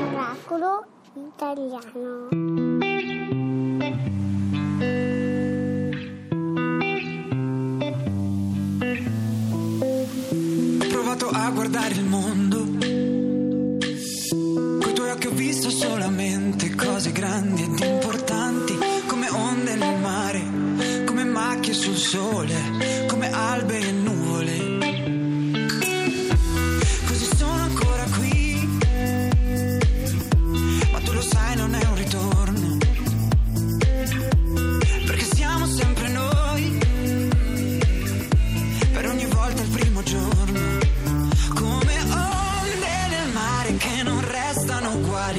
Oracolo italiano. Ho provato a guardare il mondo. Coi tuoi occhi ho visto solamente cose grandi ed importanti, come onde nel mare, come macchie sul sole, come alberi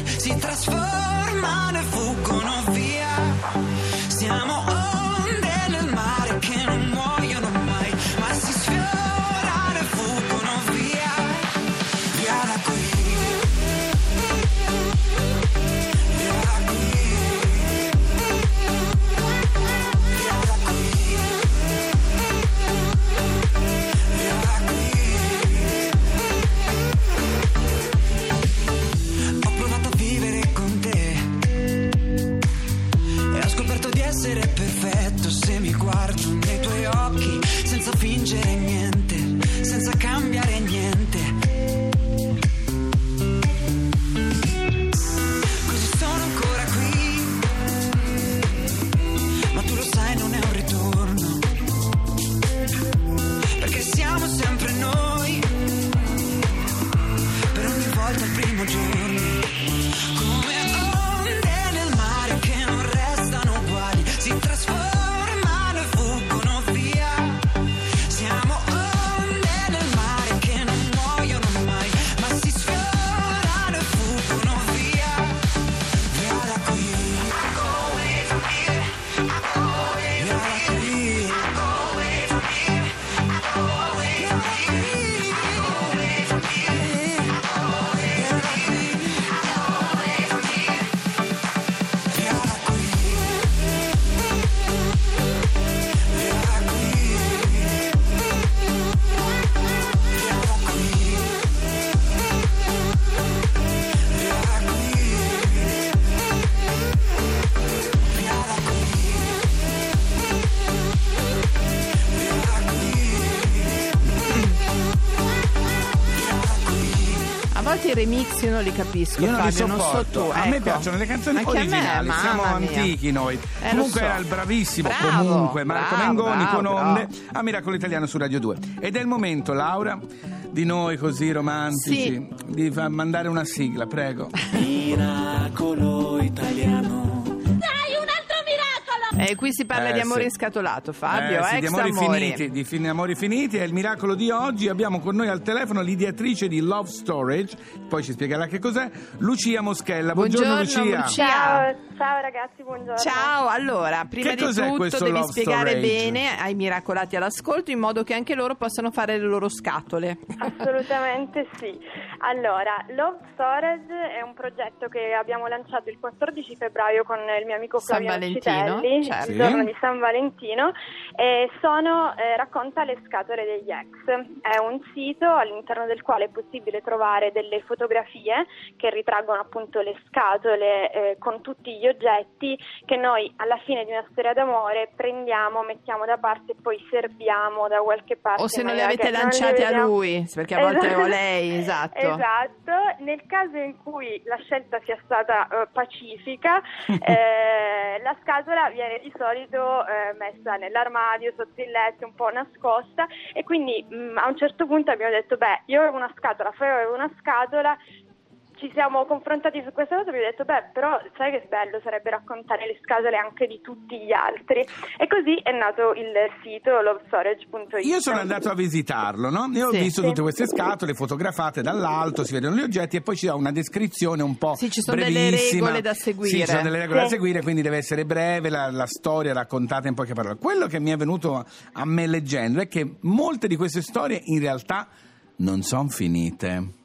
si trasformano e fuggono via. Remix io non li capisco, Io non li Fabio, non so sopporto. tu. A me ecco. piacciono le canzoni Anche a me, originali, siamo mia. antichi noi. Eh, comunque so. era il bravissimo, Bravo, comunque Marco bravo, Mengoni bravo, con Onde bravo. a Miracolo Italiano su Radio 2. Ed è il momento, Laura, di noi così romantici, Sì. di mandare una sigla, prego. Miracolo italiano. Eh, qui si parla Eh, di amore sì. inscatolato, Fabio, Eh, sì, di amori, finiti, di fin- amori finiti è il miracolo di oggi. Abbiamo con noi al telefono l'ideatrice di Love Storage, poi ci spiegherà che cos'è, Lucia Moschella. Buongiorno, Buongiorno, Lucia. Lucia. Ciao, ciao ragazzi, buongiorno. Ciao, allora, prima Che di tutto devi love spiegare storage? bene ai miracolati all'ascolto in modo che anche loro possano fare le loro scatole. Assolutamente sì. Allora, Love Storage è un progetto che abbiamo lanciato il 14 febbraio con il mio amico Flavio Valentino, Citelli, certo. il giorno di San Valentino, e sono, eh, racconta le scatole degli ex. È un sito all'interno del quale è possibile trovare delle fotografie che ritraggono appunto le scatole eh, con tutti gli oggetti che noi alla fine di una storia d'amore prendiamo, mettiamo da parte e poi serbiamo da qualche parte. O se non le avete lanciate a vediamo. lui, perché a volte Esatto. o lei, esatto. Esatto, nel caso in cui la scelta sia stata eh, pacifica, eh, la scatola viene di solito eh, messa nell'armadio, sotto il letto, un po' nascosta. E quindi mh, a un certo punto abbiamo detto, beh, io avevo una scatola, Fabio aveva una scatola, ci siamo confrontati su questa cosa e abbiamo detto, beh, però sai che bello sarebbe raccontare le scatole anche di tutti gli altri. E così è nato il sito lovestorage.it. Io sono andato a visitarlo, no? E ho Sì. visto Sì. tutte queste scatole fotografate dall'alto, si vedono gli oggetti e poi ci dà una descrizione un po' Sì, ci sono delle brevissima. regole da seguire. Sì, ci sono delle regole da Sì. seguire, quindi deve essere breve la, la storia raccontata in poche parole. Quello che mi è venuto a me leggendo è che molte di queste storie in realtà non sono finite.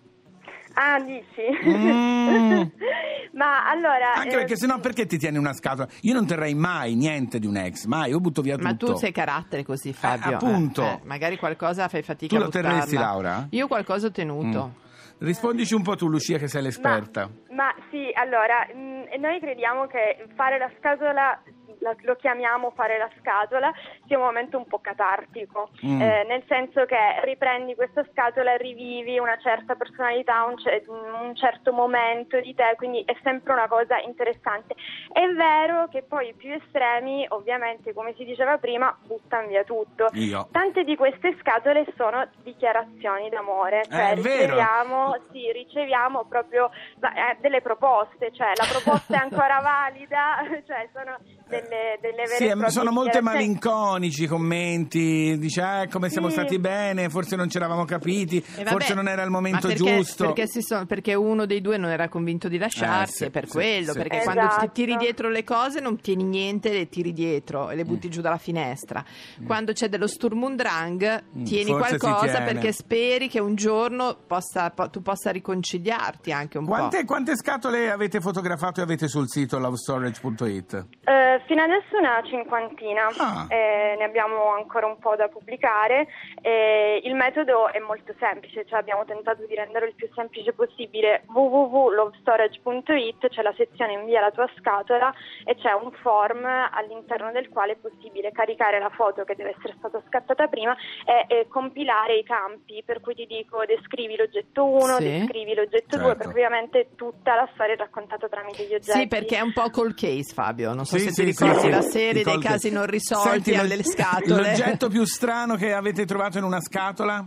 Ah, dici? Mm. Ma allora... Anche eh, perché sennò perché ti tieni una scatola? Io non terrei mai niente di un ex, mai, io butto via Ma tutto. tu sei carattere così, Fabio. appunto. eh, eh, magari qualcosa fai fatica Tu a lo terresti, buttarla. Laura? Io qualcosa ho tenuto. Mm. Rispondici un po' tu, Lucia, che sei l'esperta. Ma, ma sì, allora, mh, noi crediamo che fare la scatola, la- lo chiamiamo fare la scatola, sia un momento un po' catartico, Mm. eh, nel senso che riprendi questa scatola e rivivi una certa personalità, un, ce- un certo momento di te, quindi è sempre una cosa interessante. È vero che poi i più estremi, ovviamente, come si diceva prima, buttano via tutto. Io. Tante di queste scatole sono dichiarazioni d'amore, cioè Eh, è vero. riceviamo, sì, riceviamo proprio eh, delle proposte, cioè la proposta è ancora valida, cioè sono delle, delle vere Sì, e proprie sono molto dichiarazioni. malinconici i commenti, dice eh, come siamo Sì. stati bene, forse non ci eravamo capiti, vabbè, forse non era il momento ma perché, giusto. Perché, si sono- perché uno dei due non era convinto di lasciarsi, Eh, sì, è per sì, quello. sì. Perché quando ti Esatto. tiri dietro le cose non tieni niente, le tiri dietro e le Mm. butti giù dalla finestra. Quando c'è dello Sturm und Drang, tieni Mm, forse si qualcosa tiene. perché speri che un giorno possa- po- tu possa riconciliarti anche un Quante, quante scatole avete fotografato e avete sul sito lovestorage.it? Eh, fino adesso una cinquantina, Ah. Eh, ne abbiamo ancora un po' da pubblicare. Eh, il metodo è molto semplice, cioè abbiamo tentato di renderlo il più semplice possibile. www.lovestorage.it c'è la sezione invia la tua scatola e c'è un form all'interno del quale è possibile caricare la foto che deve essere stata scattata prima e, e compilare i campi, per cui ti dico descrivi l'oggetto 1, Sì. descrivi l'oggetto 2, Certo. perché ovviamente tutta la storia è raccontata tramite gli oggetti. Sì, perché è un po' col case, Fabio. Non so Sì, se sì, ti sì, ricordi sì. la serie dei casi non risolti Senti, lo- alle scatole. L'oggetto più strano che avete trovato in una scatola?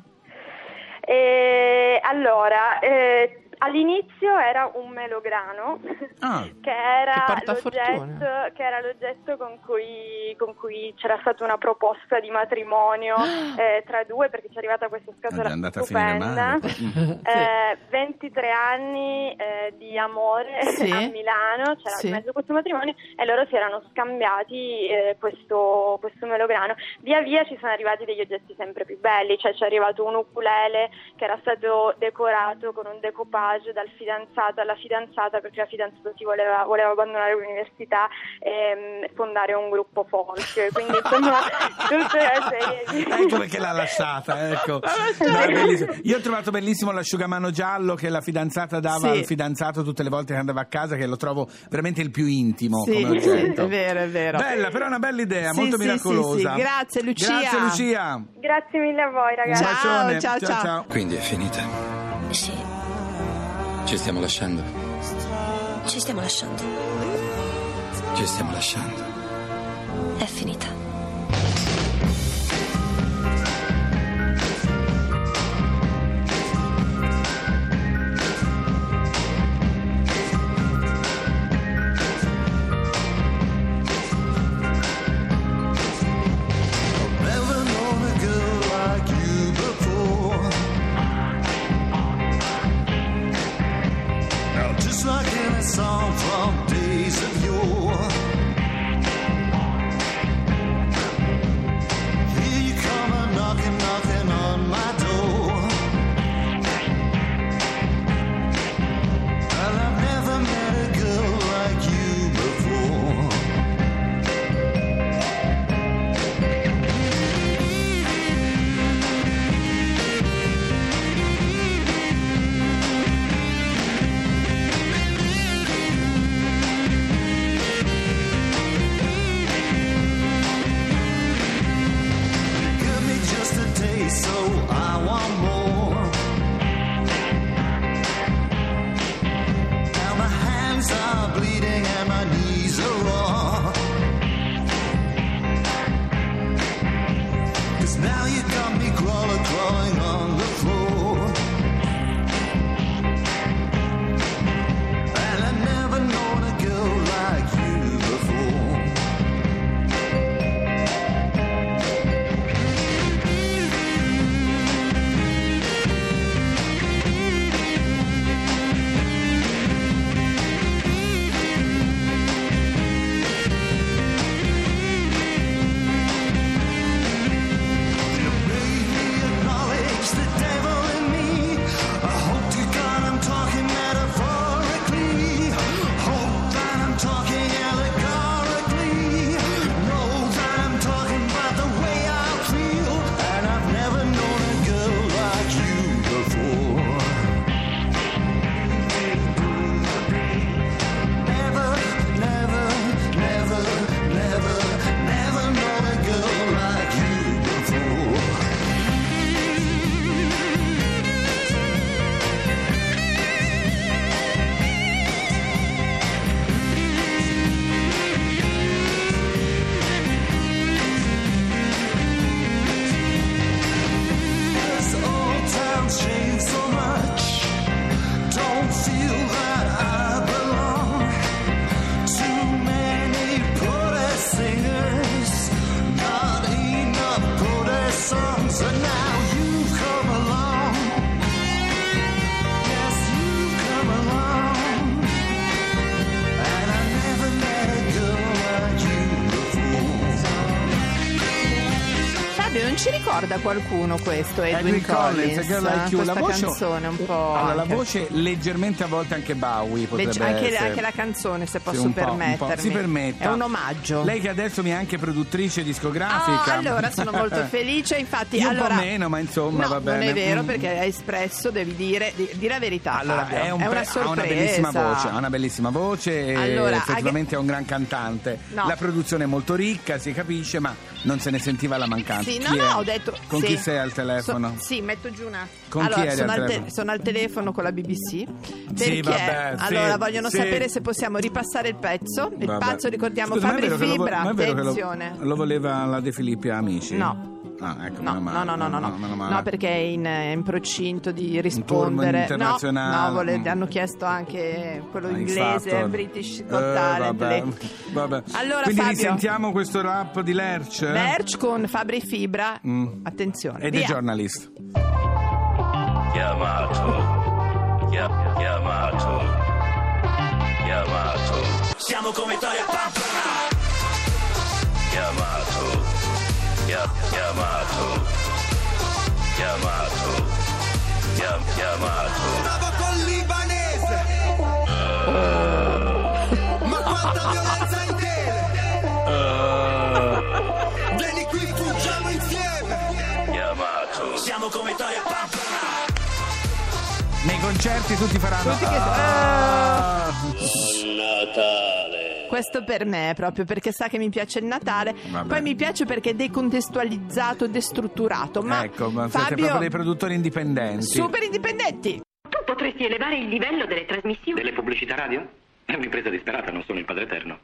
Eh, allora, eh, all'inizio era un melograno Ah. che, era Che che era l'oggetto con cui, con cui c'era stata una proposta di matrimonio eh, tra due perché ci è arrivata questa scatola stupenda. Eh, 23 anni eh, di amore Sì. a Milano, c'era Sì. in mezzo questo matrimonio e loro si erano scambiati eh, questo, questo melograno. Via via ci sono arrivati degli oggetti sempre più belli, cioè ci è arrivato un ukulele che era stato decorato con un decoupage dal fidanzato alla fidanzata perché la fidanzata si voleva, voleva abbandonare l'università e mm, fondare un gruppo folk, quindi insomma tutta una serie di... Ecco perché l'ha lasciata, ecco. No. Io ho trovato bellissimo l'asciugamano giallo che la fidanzata dava Sì. al fidanzato tutte le volte che andava a casa, che lo trovo veramente il più intimo Sì, è vero, è vero. Bella, però è una bella idea, Sì, molto sì, miracolosa. sì, sì. Grazie, Lucia. Grazie Lucia. Grazie mille a voi ragazzi. Ciao, bacione. ciao, ciao. Quindi è finita. Sì, Ci stiamo lasciando. ci stiamo lasciando. Ci stiamo lasciando. È finita. Ricorda qualcuno questo, Edwin, Edwin Collins, Girl Like la voce, canzone un po'... allora, la voce leggermente a volte anche Bowie potrebbe Legge- anche, essere. anche la canzone, se Sì, posso po'. permettermi. Si permetta. È un omaggio. Lei che adesso mi è anche produttrice discografica. Ah, allora sono molto felice, infatti Io allora, un po' meno, ma insomma no, va bene. non è vero Mm. perché hai espresso, devi dire, di, di la verità. Allora, Fabio. è, un una pe- ha sorpresa. una bellissima voce, ha una bellissima voce Allora, effettivamente è un gran cantante. No. La produzione è molto ricca, si capisce, ma non se ne sentiva la mancanza. Sì, no, no, è? ho detto. Con sì. chi sei al telefono? So- sì, metto giù una. Con allora, chi eri sono al te- telefono? sono al telefono con la BBC. Perché Sì, vabbè, sì, allora vogliono sapere se possiamo ripassare il pezzo. Il Vabbè. pezzo ricordiamo Scusa, Fabri lo vo- Fibra. vero che lo- Attenzione. Lo, voleva la De Filippi Amici? No. Ah, ecco, No, no, no, no, no, no, male. no, perché è in, è in procinto di rispondere. internazionale. No, no, vole- Mm. hanno chiesto anche quello Ah, inglese. British Eh, Got Talent. vabbè, vabbè. Allora, Quindi Fabio. risentiamo questo rap di Lerch? eh? Lerch con Fabri Fibra. Mm. Attenzione. E The. Journalist. Chiamato. Chia- chiamato. Chiamato. Siamo come Toria Pampa. Chiamato. Chia- chiamato. Chiamato. Chia- chiamato. Stavo col libanese. Ma quanta violenza in te. Vieni qui, fuggiamo insieme. Chiamato. Siamo come Toria Pampa. Nei concerti tutti faranno. Tutti che- Ah. Natale. Questo per me proprio perché sa che mi piace il Natale, Vabbè. poi mi piace perché è decontestualizzato, destrutturato. Ma ecco, ma siete Fabio, proprio dei produttori indipendenti. super indipendenti. Tu potresti elevare il livello delle trasmissioni. Delle pubblicità radio? È un'impresa disperata, non sono il padre eterno.